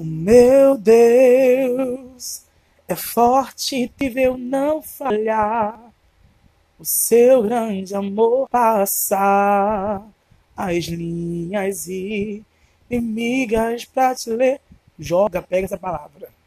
O meu Deus é forte, e eu não falhar. O seu grande amor passar as linhas e inimigas pra te ler. Joga, pega essa palavra.